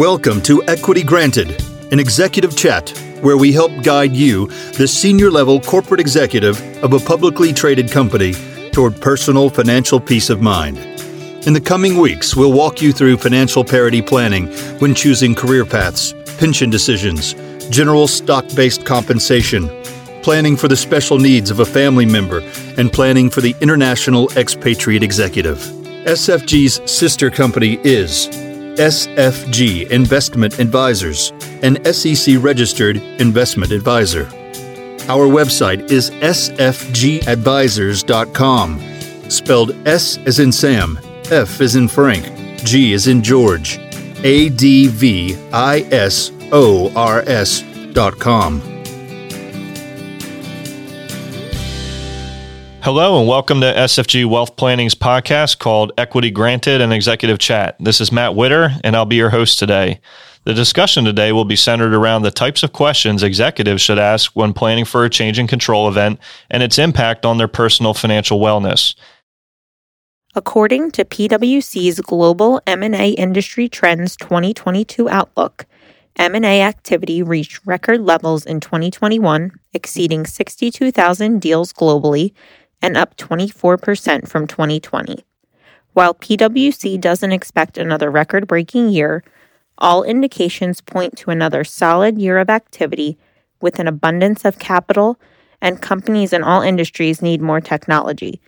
Welcome to Equity Granted, an executive chat where we help guide you, the senior level corporate executive of a publicly traded company, toward personal financial peace of mind. In the coming weeks, we'll walk you through financial parity planning when choosing career paths, pension decisions, general stock based compensation, planning for the special needs of a family member, and planning for the international expatriate executive. SFG's sister company is SFG Investment Advisors, an SEC registered investment advisor. Our website is sfgadvisors.com, spelled S as in Sam, F as in Frank, G as in George, A D V I S O R S Hello and welcome to SFG Wealth Planning's podcast called Equity Granted and Executive Chat. This is Matt Witter and I'll be your host today. The discussion today will be centered around the types of questions executives should ask when planning for a change in control event and its impact on their personal financial wellness. According to PwC's Global M&A Industry Trends 2022 Outlook, M&A activity reached record levels in 2021, exceeding 62,000 deals globally and up 24% from 2020. While PwC doesn't expect another record breaking year, all indications point to another solid year of activity with an abundance of capital, and companies in all industries need more technology.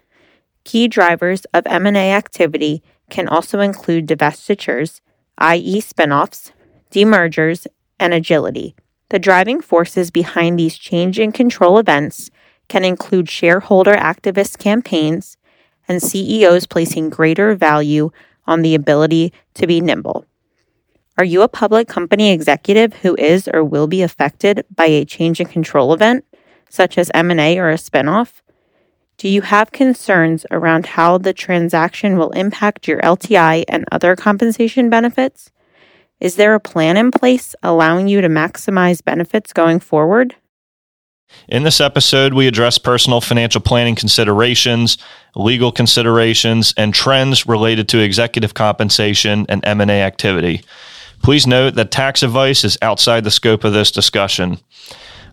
Key drivers of M&A activity can also include divestitures, i.e. spinoffs, demergers, and agility. The driving forces behind these change in control events can include shareholder activist campaigns and CEOs placing greater value on the ability to be nimble. Are you a public company executive who is or will be affected by a change in control event, such as M&A or a spinoff? Do you have concerns around how the transaction will impact your LTI and other compensation benefits? Is there a plan in place allowing you to maximize benefits going forward? In this episode, we address personal financial planning considerations, legal considerations, and trends related to executive compensation and M&A activity. Please note that tax advice is outside the scope of this discussion.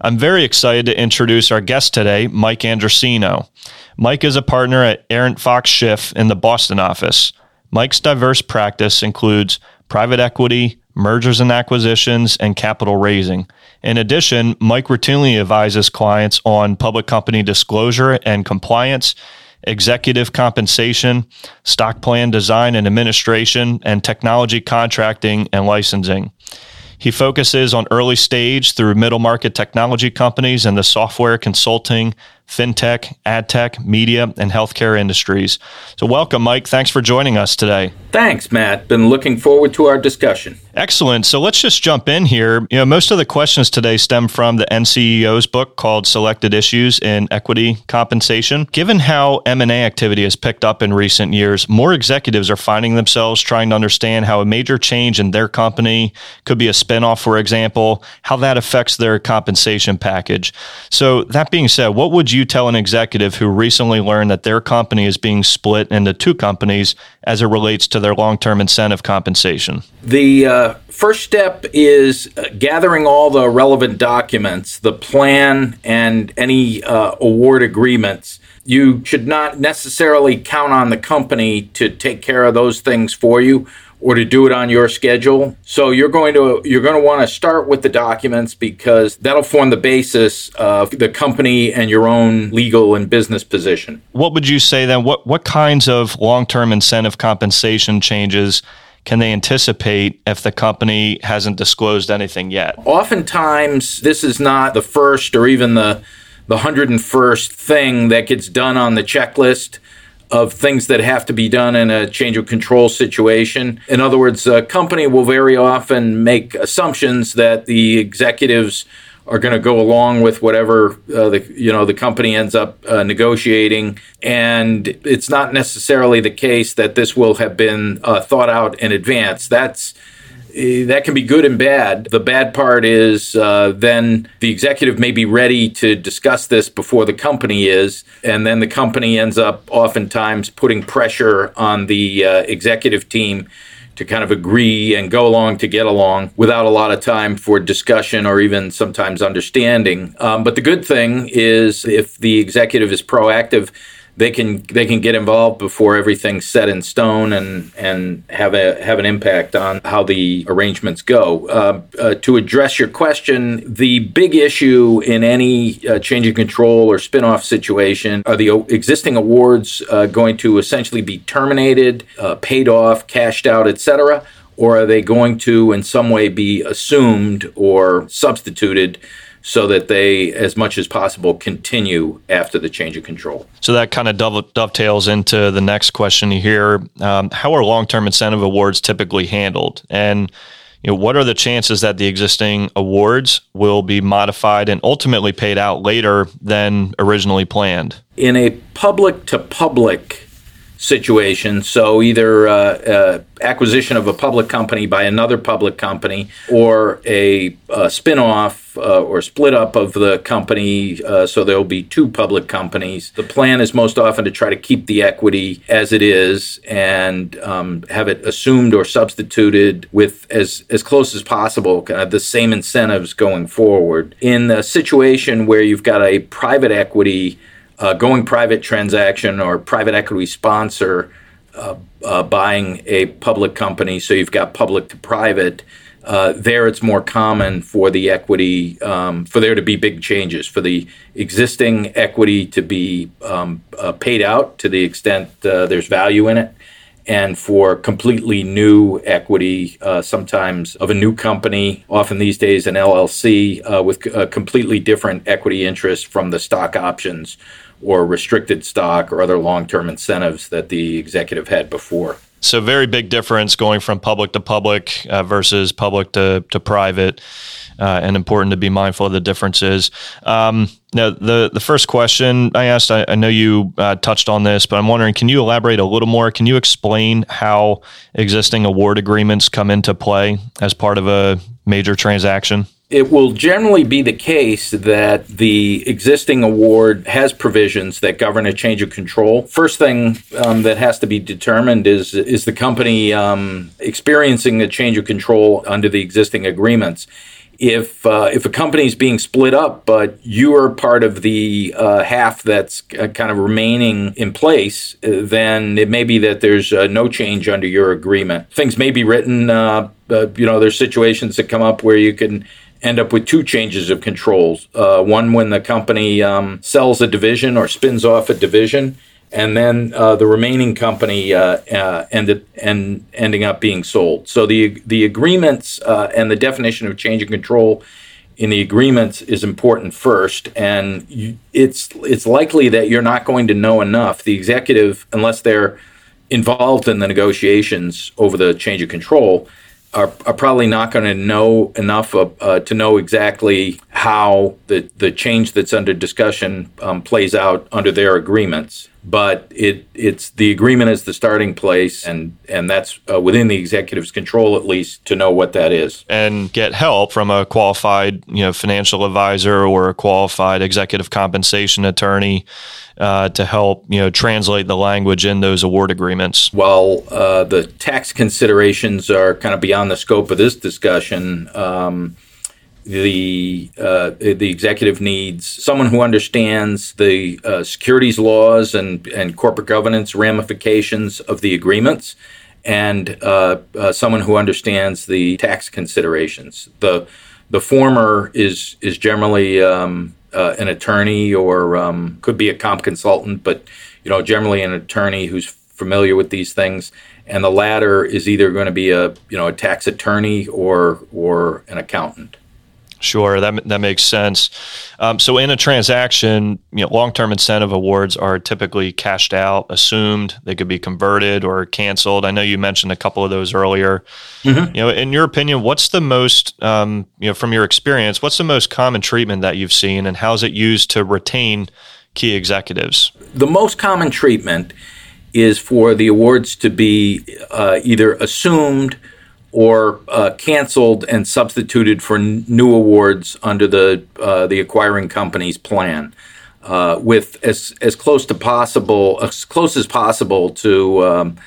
I'm very excited to introduce our guest today, Mike Andresino. Mike is a partner at Arent Fox Schiff in the Boston office. Mike's diverse practice includes private equity, mergers and acquisitions, and capital raising. In addition, Mike routinely advises clients on public company disclosure and compliance, executive compensation, stock plan design and administration, and technology contracting and licensing. He focuses on early stage through middle market technology companies and the software consulting, fintech, ad tech, media, and healthcare industries. So, welcome, Mike. Thanks for joining us today. Thanks, Matt. Been looking forward to our discussion. Excellent. So let's just jump in here. You know, most of the questions today stem from the NCEO's book called Selected Issues in Equity Compensation. Given how M&A activity has picked up in recent years, more executives are finding themselves trying to understand how a major change in their company could be a spinoff, for example, how that affects their compensation package. So that being said, what would you tell an executive who recently learned that their company is being split into two companies as it relates to their long-term incentive compensation? The uh, first step is uh, gathering all the relevant documents, the plan, and any uh, award agreements. You should not necessarily count on the company to take care of those things for you or to do it on your schedule. So you're going to you're going to want to start with the documents because that'll form the basis of the company and your own legal and business position. What would you say then what what kinds of long-term incentive compensation changes can they anticipate if the company hasn't disclosed anything yet? Oftentimes, this is not the first or even the the 101st thing that gets done on the checklist of things that have to be done in a change of control situation. In other words, a company will very often make assumptions that the executives are going to go along with whatever uh, the you know the company ends up uh, negotiating, and it's not necessarily the case that this will have been uh, thought out in advance. That's that can be good and bad. The bad part is uh, then the executive may be ready to discuss this before the company is, and then the company ends up oftentimes putting pressure on the uh, executive team to kind of agree and go along to get along without a lot of time for discussion or even sometimes understanding. Um, but the good thing is if the executive is proactive they can they can get involved before everything's set in stone and and have a have an impact on how the arrangements go. Uh, uh, to address your question, the big issue in any uh, change of control or spinoff situation are the existing awards uh, going to essentially be terminated, uh, paid off, cashed out, etc or are they going to in some way be assumed or substituted so that they, as much as possible, continue after the change of control. So that kind of dovetails into the next question here. Um, how are long term incentive awards typically handled? And you know, what are the chances that the existing awards will be modified and ultimately paid out later than originally planned? In a public to public situation. So either uh, uh, acquisition of a public company by another public company, or a, a spin-off uh, or split up of the company. Uh, so there will be two public companies. The plan is most often to try to keep the equity as it is and um, have it assumed or substituted with as as close as possible, kind of the same incentives going forward. In the situation where you've got a private equity uh, going private transaction or private equity sponsor uh, uh, buying a public company, so you've got public to private. Uh, there, it's more common for the equity um, for there to be big changes for the existing equity to be um, uh, paid out to the extent uh, there's value in it, and for completely new equity, uh, sometimes of a new company, often these days an LLC, uh, with completely different equity interest from the stock options or restricted stock or other long term incentives that the executive had before. So, very big difference going from public to public uh, versus public to, to private, uh, and important to be mindful of the differences. Um, now, the, the first question I asked, I, I know you uh, touched on this, but I'm wondering can you elaborate a little more? Can you explain how existing award agreements come into play as part of a major transaction? It will generally be the case that the existing award has provisions that govern a change of control. First thing um, that has to be determined is is the company um, experiencing a change of control under the existing agreements. If uh, if a company is being split up, but you are part of the uh, half that's uh, kind of remaining in place, uh, then it may be that there's uh, no change under your agreement. Things may be written. Uh, you know, there's situations that come up where you can end up with two changes of controls. Uh, one when the company um, sells a division or spins off a division, and then uh, the remaining company uh, uh ended and ending up being sold. So the the agreements uh, and the definition of change of control in the agreements is important first, and you, it's it's likely that you're not going to know enough. The executive, unless they're involved in the negotiations over the change of control, are, are probably not going to know enough uh, to know exactly how the, the change that's under discussion um, plays out under their agreements. But it it's the agreement is the starting place, and and that's uh, within the executive's control at least to know what that is. And get help from a qualified you know financial advisor or a qualified executive compensation attorney uh, to help you know translate the language in those award agreements. While uh, the tax considerations are kind of beyond the scope of this discussion. Um, the uh, the executive needs someone who understands the uh, securities laws and and corporate governance ramifications of the agreements, and uh, uh someone who understands the tax considerations. the The former is is generally um, uh, an attorney or um, could be a comp consultant, but you know generally an attorney who's familiar with these things. And the latter is either going to be a you know a tax attorney or or an accountant. Sure, that that makes sense. Um, so, in a transaction, you know, long-term incentive awards are typically cashed out, assumed. They could be converted or canceled. I know you mentioned a couple of those earlier. Mm-hmm. You know, in your opinion, what's the most, um, you know, from your experience, what's the most common treatment that you've seen, and how's it used to retain key executives? The most common treatment is for the awards to be uh, either assumed or uh, canceled and substituted for n- new awards under the uh, the acquiring company's plan, uh, with as as close to possible as close as possible to um,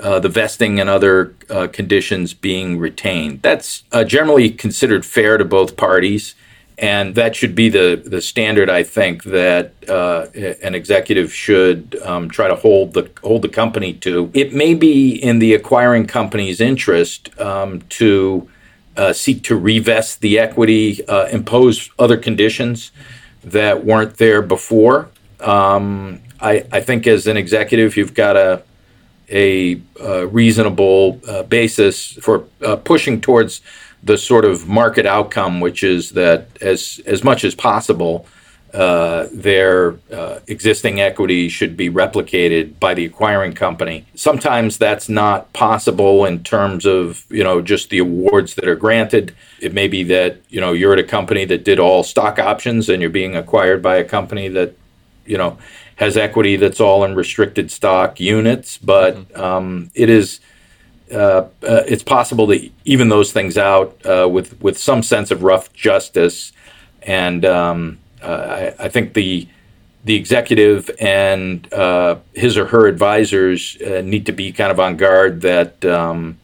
uh, the vesting and other uh, conditions being retained. That's uh, generally considered fair to both parties, and that should be the, the standard. I think that uh, an executive should um, try to hold the hold the company to. It may be in the acquiring company's interest um, to uh, seek to revest the equity, uh, impose other conditions that weren't there before. Um, I, I think as an executive, you've got a a reasonable uh, basis for uh, pushing towards the sort of market outcome, which is that as as much as possible, uh, their uh, existing equity should be replicated by the acquiring company. Sometimes that's not possible in terms of you know just the awards that are granted. It may be that you know you're at a company that did all stock options and you're being acquired by a company that you know has equity that's all in restricted stock units, but mm-hmm. um, it is. Uh, uh, it's possible to even those things out uh, with with some sense of rough justice, and um, uh, I, I, think the the executive and uh, his or her advisors need to be kind of on guard that um,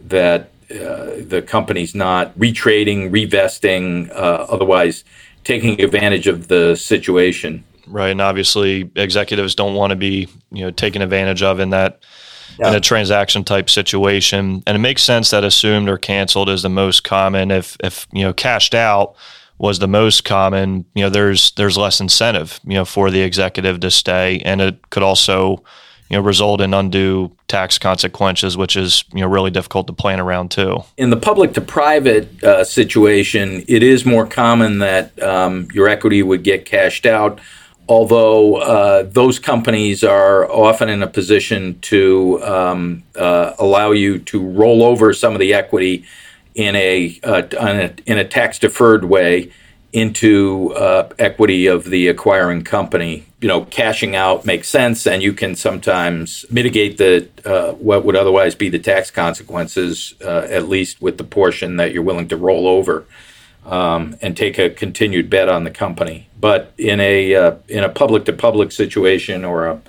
that the company's not retrading, revesting, otherwise taking advantage of the situation right? And obviously, executives don't want to be you know taken advantage of in that yeah. in a transaction type situation. And it makes sense that assumed or canceled is the most common. If if you know cashed out was the most common, you know there's there's less incentive you know for the executive to stay, and it could also you know result in undue tax consequences, which is you know really difficult to plan around too. In the public to private uh, situation, it is more common that um, your equity would get cashed out although uh, those companies are often in a position to um, uh, allow you to roll over some of the equity in a, uh, in a tax deferred way into uh, equity of the acquiring company. You know, cashing out makes sense, and you can sometimes mitigate the uh, what would otherwise be the tax consequences, uh, at least with the portion that you're willing to roll over um, and take a continued bet on the company. But in a uh, in a public to public situation or a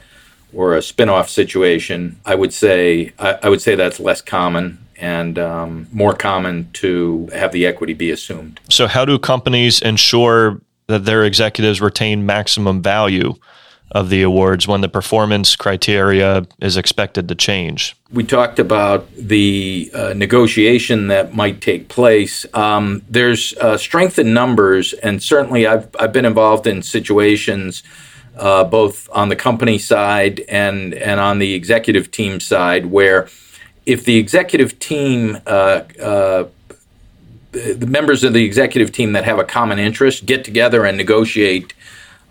or a spinoff situation, I would say I, I would say that's less common and um, more common to have the equity be assumed. So, how do companies ensure that their executives retain maximum value of the awards when the performance criteria is expected to change. We talked about the uh, negotiation that might take place. Um, there's uh, strength in numbers, and certainly I've, I've been involved in situations uh, both on the company side and, and on the executive team side where if the executive team uh, uh, the members of the executive team that have a common interest get together and negotiate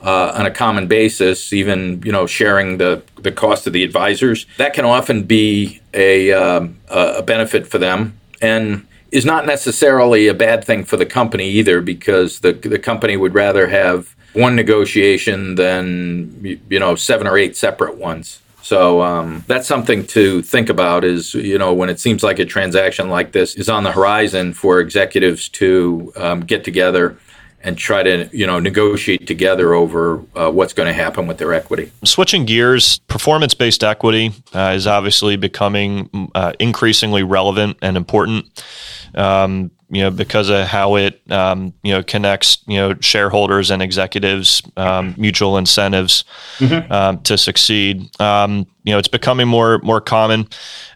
uh, on a common basis, even you know sharing the the cost of the advisors. That can often be a um, a benefit for them, and is not necessarily a bad thing for the company either, because the the company would rather have one negotiation than you know seven or eight separate ones. So um, that's something to think about. Is you know when it seems like a transaction like this is on the horizon for executives to um, get together and try to you know negotiate together over uh, what's going to happen with their equity. Switching gears, performance-based equity uh, is obviously becoming uh, increasingly relevant and important. Um, you know, because of how it um, you know connects you know shareholders and executives, um, mutual incentives mm-hmm. Um, to succeed. Um, you know, it's becoming more more common.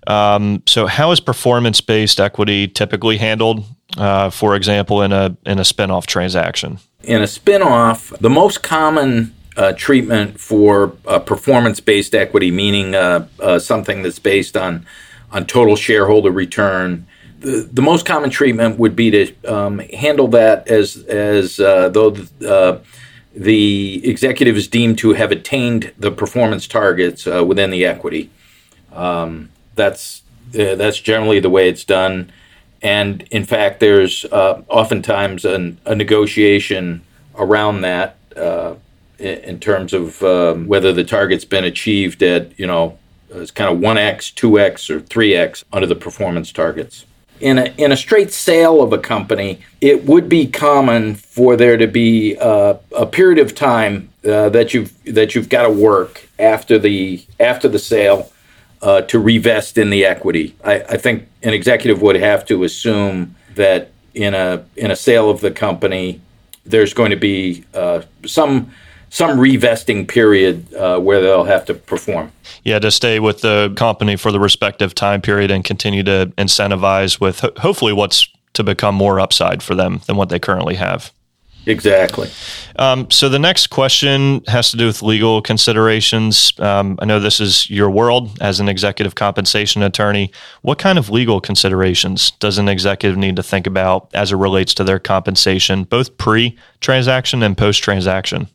Um, so, how is performance-based equity typically handled? Uh, for example, in a in a spinoff transaction? In a spinoff, the most common uh, treatment for uh, performance-based equity, meaning uh, uh, something that's based on on total shareholder return. The, the most common treatment would be to um, handle that as as uh, though the, the executive is deemed to have attained the performance targets within the equity. Um, that's that's generally the way it's done. And in fact, there's uh, oftentimes an, a negotiation around that uh, in, terms of um, whether the target's been achieved at, you know, it's kind of 1x, 2x, or 3x under the performance targets. In a, in a straight sale of a company, it would be common for there to be uh, a period of time uh, that you've that you've got to work after the after the sale uh, to revest in the equity. I, I, think an executive would have to assume that in a in a sale of the company, there's going to be uh, some some revesting period uh, where they'll have to perform. Yeah, to stay with the company for the respective time period and continue to incentivize with ho- hopefully what's to become more upside for them than what they currently have. Exactly. Um, so the next question has to do with legal considerations. Um, I know this is your world as an executive compensation attorney. What kind of legal considerations does an executive need to think about as it relates to their compensation, both pre transaction and post transaction?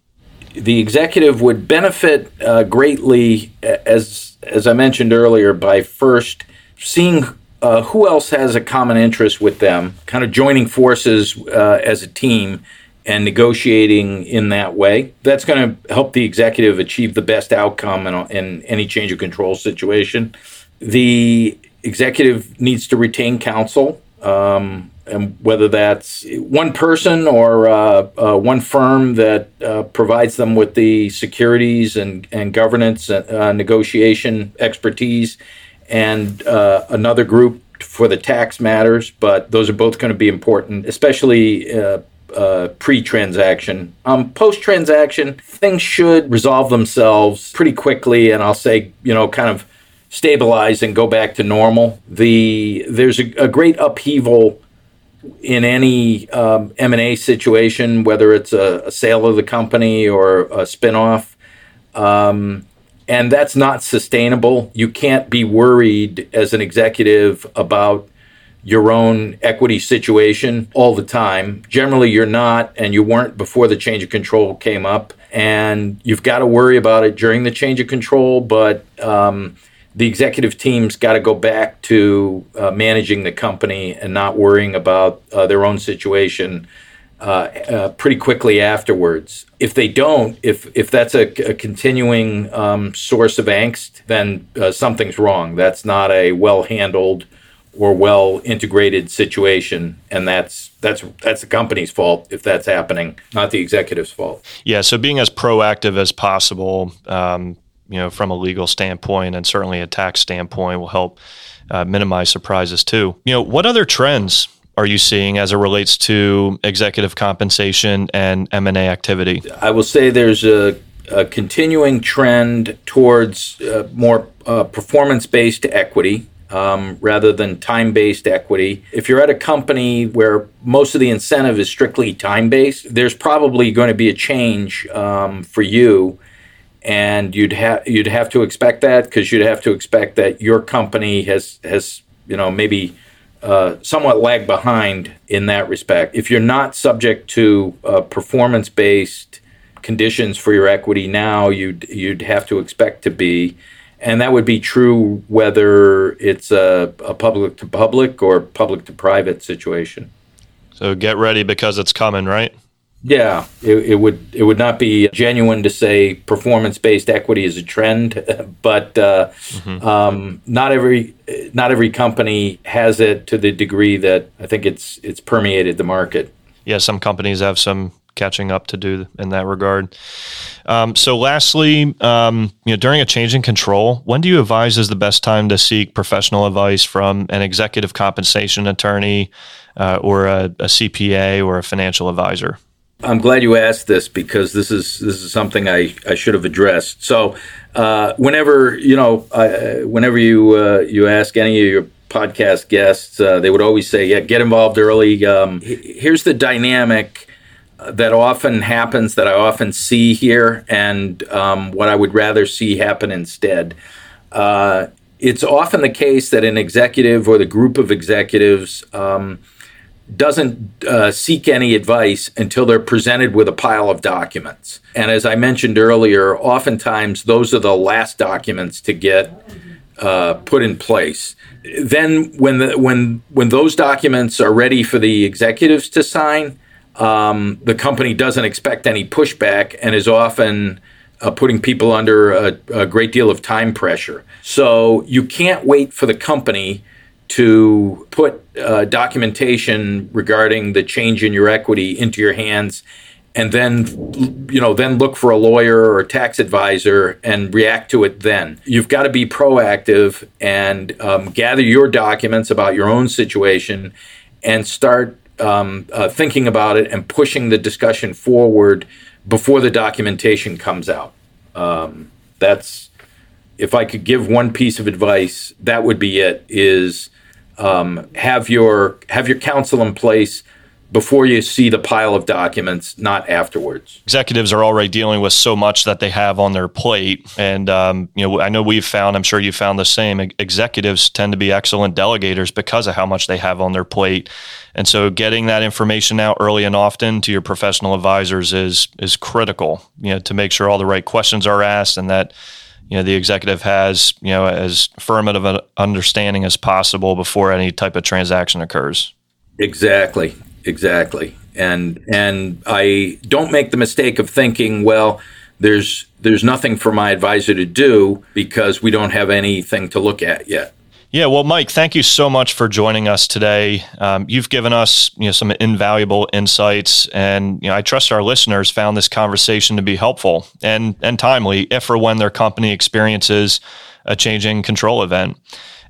The executive would benefit uh, greatly, as as I mentioned earlier, by first seeing uh, who else has a common interest with them, kind of joining forces uh, as a team and negotiating in that way. That's going to help the executive achieve the best outcome in, in any change of control situation. The executive needs to retain counsel, um, and whether that's one person or uh, uh, one firm that uh, provides them with the securities and, and governance and uh, negotiation expertise, and uh, another group for the tax matters. But those are both going to be important, especially uh, uh, pre-transaction. Um, post-transaction, things should resolve themselves pretty quickly, and I'll say, you know, kind of stabilize and go back to normal. The there's a, a great upheaval in any um, M&A situation, whether it's a, a, sale of the company or a spinoff. Um, and that's not sustainable. You can't be worried as an executive about your own equity situation all the time. Generally, you're not, and you weren't before the change of control came up. And you've got to worry about it during the change of control, but um, the executive team's got to go back to uh, managing the company and not worrying about uh, their own situation. Uh, uh pretty quickly afterwards. If they don't, if if that's a, a continuing um, source of angst, then uh, something's wrong. That's not a well handled or well integrated situation and that's that's that's the company's fault if that's happening not the executive's fault. Yeah so being as proactive as possible um, you know from a legal standpoint and certainly a tax standpoint will help uh, minimize surprises too. You know what other trends are you seeing as it relates to executive compensation and m&a activity? I will say there's a, a continuing trend towards uh, more uh, performance-based equity um, rather than time based equity. If you're at a company where most of the incentive is strictly time based, there's probably going to be a change um, for you. And you'd have you'd have to expect that because you'd have to expect that your company has has you know maybe uh, somewhat lagged behind in that respect. If you're not subject to uh, performance based conditions for your equity now, you'd you'd have to expect to be and that would be true whether it's a, a public to public or public to private situation. So get ready because it's coming, right? Yeah, it, it, would it would not be genuine to say performance based equity is a trend, but uh, mm-hmm. um, not every not every company has it to the degree that I think it's it's permeated the market. Yeah, some companies have some catching up to do in that regard. Um, so, lastly, um, you know, during a change in control, when do you advise is the best time to seek professional advice from an executive compensation attorney uh, or a, a CPA or a financial advisor? I'm glad you asked this because this is this is something I, I should have addressed. So, uh, whenever you know, uh, whenever you uh, you ask any of your podcast guests, uh, they would always say, "Yeah, get involved early." Um, here's the dynamic that often happens that I often see here, and um, what I would rather see happen instead. Uh, it's often the case that an executive or the group of executives um, doesn't uh, seek any advice until they're presented with a pile of documents. And as I mentioned earlier, oftentimes those are the last documents to get uh, put in place. Then, when the, when when those documents are ready for the executives to sign, um, the company doesn't expect any pushback and is often uh, putting people under a, a, great deal of time pressure. So you can't wait for the company to put uh, documentation regarding the change in your equity into your hands and then you know then look for a lawyer or a tax advisor and react to it then you've got to be proactive and um, gather your documents about your own situation and start um, uh, thinking about it and pushing the discussion forward before the documentation comes out. Um, that's if i could give one piece of advice that would be it is um, have your have your counsel in place before you see the pile of documents, not afterwards. Executives are already dealing with so much that they have on their plate, and um, you know, I know we've found. I'm sure you found the same. Executives tend to be excellent delegators because of how much they have on their plate, and so getting that information out early and often to your professional advisors is is critical. You know, to make sure all the right questions are asked and that you know the executive has you know as firm of an understanding as possible before any type of transaction occurs. Exactly exactly. And and I don't make the mistake of thinking, well, there's there's nothing for my advisor to do because we don't have anything to look at yet. Yeah, well, Mike, thank you so much for joining us today. Um, you've given us, you know, some invaluable insights, and you know, I trust our listeners found this conversation to be helpful and and timely if or when their company experiences a changing control event.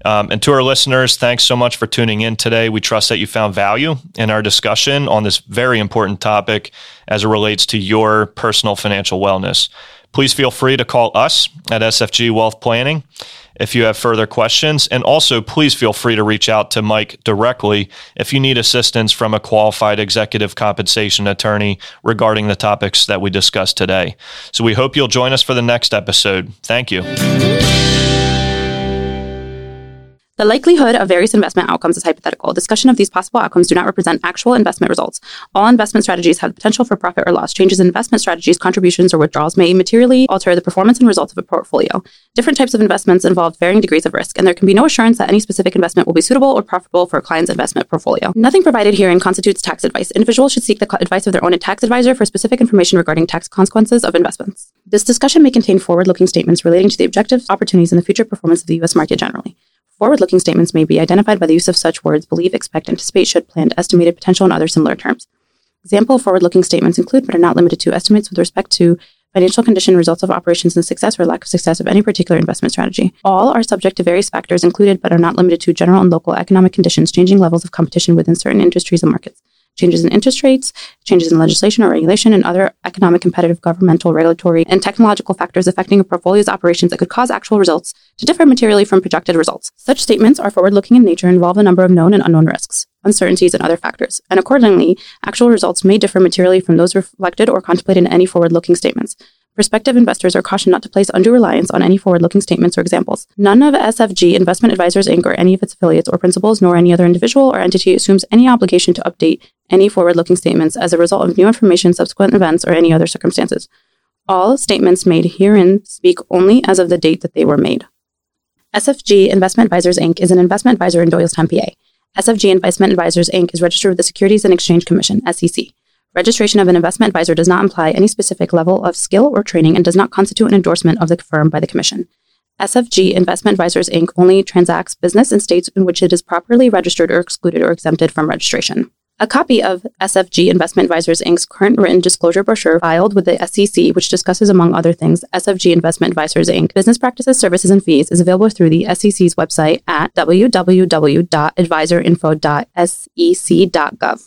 Um, and to our listeners, thanks so much for tuning in today. We trust that you found value in our discussion on this very important topic as it relates to your personal financial wellness. Please feel free to call us at SFG Wealth Planning if you have further questions. And also, please feel free to reach out to Mike directly if you need assistance from a qualified executive compensation attorney regarding the topics that we discussed today. So, we hope you'll join us for the next episode. Thank you. The likelihood of various investment outcomes is hypothetical. Discussion of these possible outcomes do not represent actual investment results. All investment strategies have the potential for profit or loss. Changes in investment strategies, contributions, or withdrawals may materially alter the performance and results of a portfolio. Different types of investments involve varying degrees of risk, and there can be no assurance that any specific investment will be suitable or profitable for a client's investment portfolio. Nothing provided herein constitutes tax advice. Individuals should seek the advice of their own tax advisor for specific information regarding tax consequences of investments. This discussion may contain forward looking statements relating to the objectives, opportunities, and the future performance of the U.S. market generally. Forward looking statements may be identified by the use of such words believe, expect, anticipate, should, planned, estimated, potential, and other similar terms. Example forward looking statements include, but are not limited to, estimates with respect to financial condition, results of operations, and success or lack of success of any particular investment strategy. All are subject to various factors included, but are not limited to general and local economic conditions, changing levels of competition within certain industries and markets changes in interest rates, changes in legislation or regulation, and other economic, competitive, governmental, regulatory, and technological factors affecting a portfolio's operations that could cause actual results to differ materially from projected results. Such statements are forward looking in nature and involve a number of known and unknown risks, uncertainties, and other factors, and accordingly, actual results may differ materially from those reflected or contemplated in any forward looking statements. Prospective investors are cautioned not to place undue reliance on any forward looking statements or examples. None of SFG Investment Advisors Inc. or any of its affiliates or principals, nor any other individual or entity assumes any obligation to update any forward looking statements as a result of new information, subsequent events, or any other circumstances. All statements made herein speak only as of the date that they were made. SFG Investment Advisors Inc. is an investment advisor in Doylestown, PA. SFG Investment Advisors Inc. is registered with the Securities and Exchange Commission, SEC. Registration of an investment advisor does not imply any specific level of skill or training and does not constitute an endorsement of the firm by the Commission. SFG Investment Advisors Inc. only transacts business in states in which it is properly registered or excluded or exempted from registration. A copy of SFG Investment Advisors Inc.'s current written disclosure brochure filed with the SEC, which discusses, among other things, SFG Investment Advisors Inc. business practices, services, and fees, is available through the SEC's website at www.adviserinfo.sec.gov.